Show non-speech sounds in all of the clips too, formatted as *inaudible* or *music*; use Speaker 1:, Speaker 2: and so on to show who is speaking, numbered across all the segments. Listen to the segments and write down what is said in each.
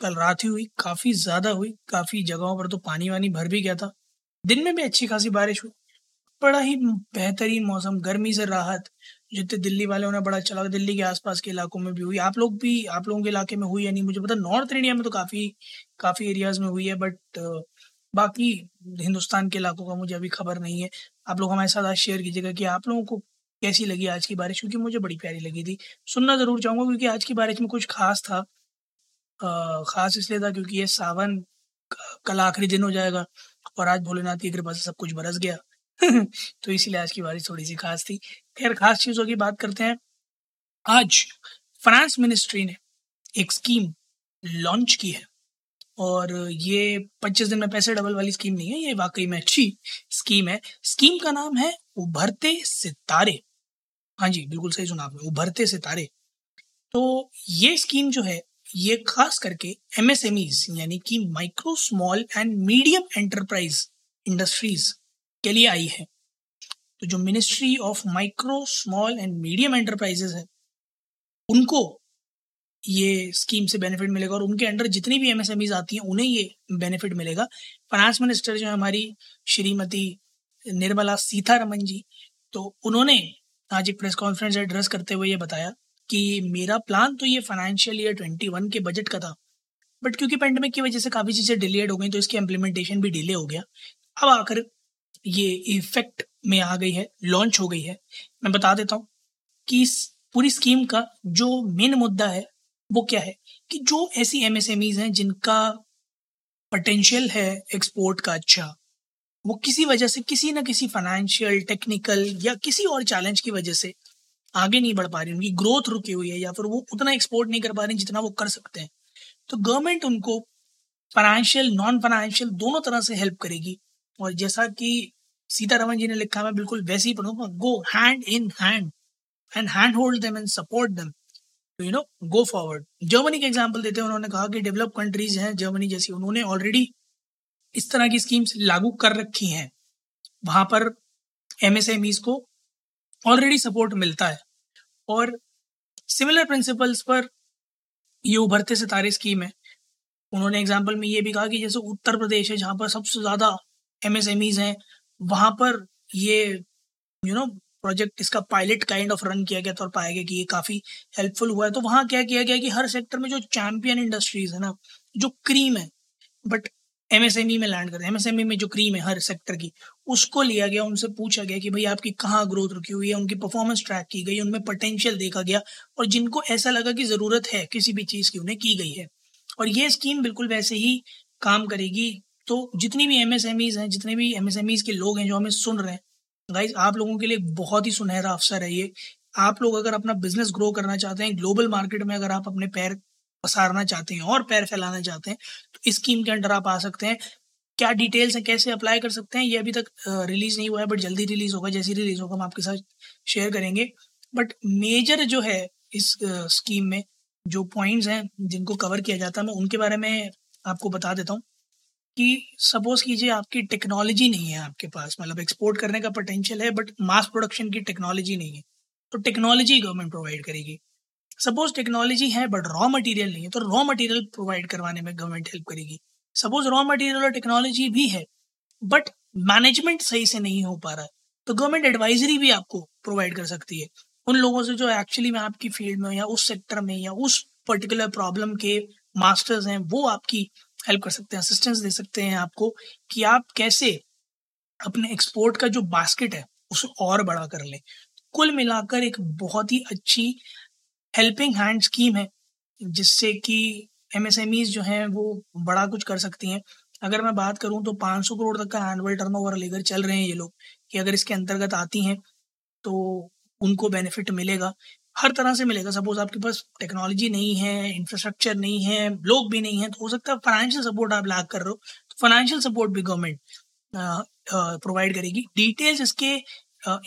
Speaker 1: कल रात ही हुई, काफ़ी ज़्यादा हुई, काफ़ी जगहों पर तो पानी वानी भर भी गया था। दिन में भी अच्छी खासी बारिश हुई। बड़ा ही बेहतरीन मौसम, गर्मी से राहत, जितने दिल्ली वाले ने बड़ा अच्छा लगा दिल्ली के आसपास के इलाकों में भी हुई। आप लोग भी, आप लोगों के इलाके में हुई या नहीं, मुझे पता, नॉर्थ इंडिया में तो काफ़ी काफ़ी एरियाज़ में हुई है बट बाकी हिंदुस्तान के इलाकों का मुझे अभी खबर नहीं है। आप लोग हमारे साथ आज शेयर कीजिएगा कि आप लोगों को कैसी लगी आज की बारिश, क्योंकि मुझे बड़ी प्यारी लगी थी। सुनना ज़रूर चाहूँगा, क्योंकि आज की बारिश में कुछ खास था। ख़ास इसलिए था क्योंकि ये सावन कल आखिरी दिन हो जाएगा और आज भोलेनाथ की कृपा से सब कुछ बरस गया। *laughs* तो इसीलिए आज की बारिश थोड़ी सी खास थी। खैर, खास चीज़ों की बात करते हैं। आज फाइनेंस मिनिस्ट्री ने एक स्कीम लॉन्च की है और ये 25 दिन में पैसे डबल वाली स्कीम नहीं है, ये वाकई में अच्छी स्कीम है। स्कीम का नाम है उभरते सितारे। हाँ जी, बिल्कुल सही सुना आपने, उभरते सितारे। तो ये स्कीम जो है ये खास करके एमएसएमईज यानी कि micro small and medium enterprise industries के लिए आई है। तो जो ministry of micro small and medium enterprises है, उनको ये स्कीम से बेनिफिट मिलेगा और उनके अंडर जितनी भी एमएसएमईज आती हैं, उन्हें ये बेनिफिट मिलेगा। फाइनेंस मिनिस्टर जो है हमारी श्रीमती निर्मला सीतारमन जी तो उन्होंने आज एक प्रेस कॉन्फ्रेंस एड्रेस करते हुए ये बताया कि मेरा प्लान तो ये फाइनेंशियल ईयर ट्वेंटी वन के बजट का था। बट क्योंकि पेंडेमिक की वजह से काफ़ी चीज़ें डिलेड हो गई तो इसकी इम्प्लीमेंटेशन भी डिले हो गया। अब आकर ये इफ़ेक्ट में आ गई है लॉन्च हो गई है। मैं बता देता हूँ कि इस पूरी स्कीम का जो मेन मुद्दा है, वो क्या है? कि जो ऐसी एमएसएमईज हैं, जिनका पोटेंशियल है एक्सपोर्ट का अच्छा वो किसी वजह से, किसी ना किसी फाइनेंशियल टेक्निकल या किसी और चैलेंज की वजह से आगे नहीं बढ़ पा रही, उनकी ग्रोथ रुकी हुई है या फिर वो उतना एक्सपोर्ट नहीं कर पा रही जितना वो कर सकते हैं। तो गवर्नमेंट उनको फाइनेंशियल नॉन फाइनेंशियल दोनों तरह से हेल्प करेगी। और जैसा कि सीतारमन जी ने लिखा, मैं बिल्कुल वैसे ही पढ़ूँगा go hand in hand and hand hold them and support them you know go forward Germany के एग्ज़ाम्पल देते हैं, उन्होंने कहा कि डेवलप कंट्रीज़ हैं जर्मनी जैसी उन्होंने ऑलरेडी इस तरह की स्कीम्स लागू कर रखी हैं। वहाँ पर एमएसएमईज को ऑलरेडी सपोर्ट मिलता है। और सिमिलर प्रिंसिपल्स पर ये उभरते सितारे स्कीम है। उन्होंने एग्ज़ाम्पल में ये भी कहा कि जैसे उत्तर प्रदेश है, जहाँ पर सबसे ज़्यादा एमएसएमईज हैं, वहाँ पर ये यू नो प्रोजेक्ट इसका पायलट काइंड ऑफ़ रन किया गया था और पाया गया कि ये काफ़ी हेल्पफुल हुआ है। तो वहाँ क्या किया गया कि हर सेक्टर में जो चैंपियन इंडस्ट्रीज़ है ना, जो क्रीम है बट एमएसएमई में लैंड करते हैं। एमएसएमई में जो क्रीम है हर सेक्टर की उसको लिया गया, उनसे पूछा गया कि भाई आपकी कहाँ ग्रोथ रुकी हुई है, उनकी परफॉर्मेंस ट्रैक की गई, उनमें पोटेंशियल देखा गया और जिनको ऐसा लगा कि ज़रूरत है किसी भी चीज़ की, उन्हें की गई है। और ये स्कीम बिल्कुल वैसे ही काम करेगी। तो जितनी भी एमएसएमईज हैं, जितने भी एमएसएमईज के लोग हैं जो हमें सुन रहे हैं गाइज़ आप लोगों के लिए बहुत ही सुनहरा अवसर है ये। आप लोग अगर अपना बिज़नेस ग्रो करना चाहते हैं ग्लोबल मार्केट में अगर आप अपने पैर पसारना चाहते हैं और पैर फैलाना चाहते हैं तो इस स्कीम के अंडर आप आ सकते हैं। क्या डिटेल्स हैं, कैसे अप्लाई कर सकते हैं, ये अभी तक रिलीज़ नहीं हुआ है बट जल्दी रिलीज़ होगा, जैसे रिलीज़ होगा, हम आपके साथ शेयर करेंगे। बट मेजर जो है इस स्कीम में, जो पॉइंट्स हैं, जिनको कवर किया जाता है, मैं उनके बारे में आपको बता देता हूँ कि सपोज़ कीजिए आपकी टेक्नोलॉजी नहीं है आपके पास मतलब एक्सपोर्ट करने का पोटेंशियल है बट मास प्रोडक्शन की टेक्नोलॉजी नहीं है तो टेक्नोलॉजी गवर्नमेंट प्रोवाइड करेगी। सपोज़ टेक्नोलॉजी है बट रॉ मटेरियल नहीं है तो रॉ मटेरियल प्रोवाइड करवाने में गवर्नमेंट हेल्प करेगी। सपोज़ रॉ मटेरियल और टेक्नोलॉजी भी है बट मैनेजमेंट सही से नहीं हो पा रहा है तो गवर्नमेंट एडवाइजरी भी आपको प्रोवाइड कर सकती है। उन लोगों से जो एक्चुअली में आपकी फ़ील्ड में या उस सेक्टर में या उस पर्टिकुलर प्रॉब्लम के मास्टर्स हैं, वो आपकी हेल्प कर सकते हैं असिस्टेंस दे सकते हैं आपको कि आप कैसे अपने एक्सपोर्ट का जो बास्केट है, उसे और बड़ा कर लें। कुल मिलाकर एक बहुत ही अच्छी हेल्पिंग हैंड स्कीम है, जिससे कि एमएसएमईज जो हैं, वो बड़ा कुछ कर सकती हैं। अगर मैं बात करूँ तो 500 करोड़ तक का एनुअल टर्नओवर लेकर चल रहे हैं ये लोग कि अगर इसके अंतर्गत आती हैं तो उनको बेनिफिट मिलेगा। हर तरह से मिलेगा। सपोज़ आपके पास टेक्नोलॉजी नहीं है इंफ्रास्ट्रक्चर नहीं है, लोग भी नहीं है तो हो सकता है फाइनेंशियल सपोर्ट आप लाग कर रहे हो। तो फाइनेंशियल सपोर्ट भी गवर्नमेंट प्रोवाइड करेगी। डिटेल्स इसके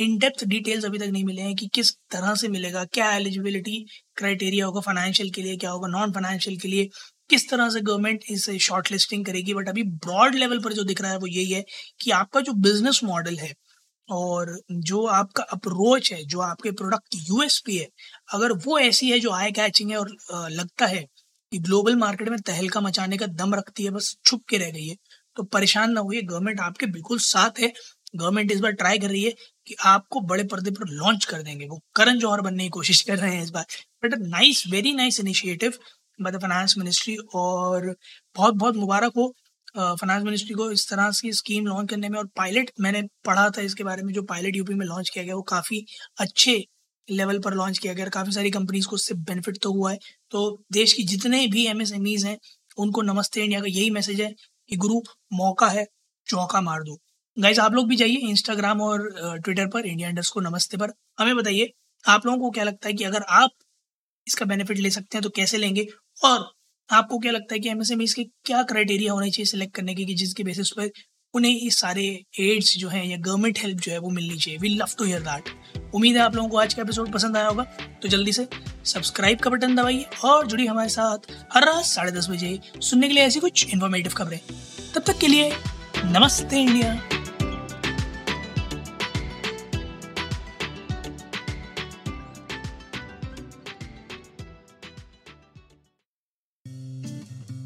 Speaker 1: इन डेप्थ डिटेल्स अभी तक नहीं मिले हैं कि किस तरह से मिलेगा, क्या एलिजिबिलिटी क्राइटेरिया होगा फाइनेंशियल के लिए, क्या होगा नॉन फाइनेंशियल के लिए, किस तरह से गवर्नमेंट इसे शॉर्ट लिस्टिंग करेगी बट अभी ब्रॉड लेवल पर जो दिख रहा है वो यही है कि आपका जो बिज़नेस मॉडल है और जो आपका अप्रोच है, जो आपके प्रोडक्ट यूएसपी है, अगर वो ऐसी है जो आई कैचिंग है और लगता है कि ग्लोबल मार्केट में तहलका मचाने का दम रखती है, बस छुप के रह गई है तो परेशान ना हुई गवर्नमेंट आपके बिल्कुल साथ है गवर्नमेंट इस बार ट्राई कर रही है कि आपको बड़े पर्दे पर लॉन्च कर देंगे। वो करण जौहर बनने की कोशिश कर रहे हैं इस बार। But nice very nice initiative by the finance ministry और बहुत बहुत मुबारक हो फाइनेंस मिनिस्ट्री को इस तरह की स्कीम लॉन्च करने में। और पायलट मैंने पढ़ा था इसके बारे में, जो पायलट यूपी में लॉन्च किया गया, वो काफ़ी अच्छे लेवल पर लॉन्च किया गया और काफ़ी सारी कंपनीज़ को उससे बेनिफिट तो हुआ है। तो देश की जितने भी एम हैं, उनको नमस्ते, इंडिया का यही मैसेज है कि गुरु, मौका है, चौका मार दो। गाइज़ आप लोग भी जाइए इंस्टाग्राम और ट्विटर पर इंडिया इंडस्ट को नमस्ते पर। हमें बताइए, आप लोगों को क्या लगता है कि अगर आप इसका बेनिफिट ले सकते हैं तो कैसे लेंगे? और आपको क्या लगता है कि एमएसएमई के क्या क्राइटेरिया होने चाहिए सिलेक्ट करने के, कि जिसके बेसिस पर उन्हें इस सारे एड्स जो हैं या गवर्नमेंट हेल्प जो है वो मिलनी चाहिए? We love to hear that उम्मीद है आप लोगों को आज का एपिसोड पसंद आया होगा। तो जल्दी से सब्सक्राइब का बटन दबाइए और जुड़ी हमारे साथ हर रात साढ़े दस बजे सुनने के लिए ऐसी कुछ इन्फॉर्मेटिव खबरें। तब तक के लिए नमस्ते इंडिया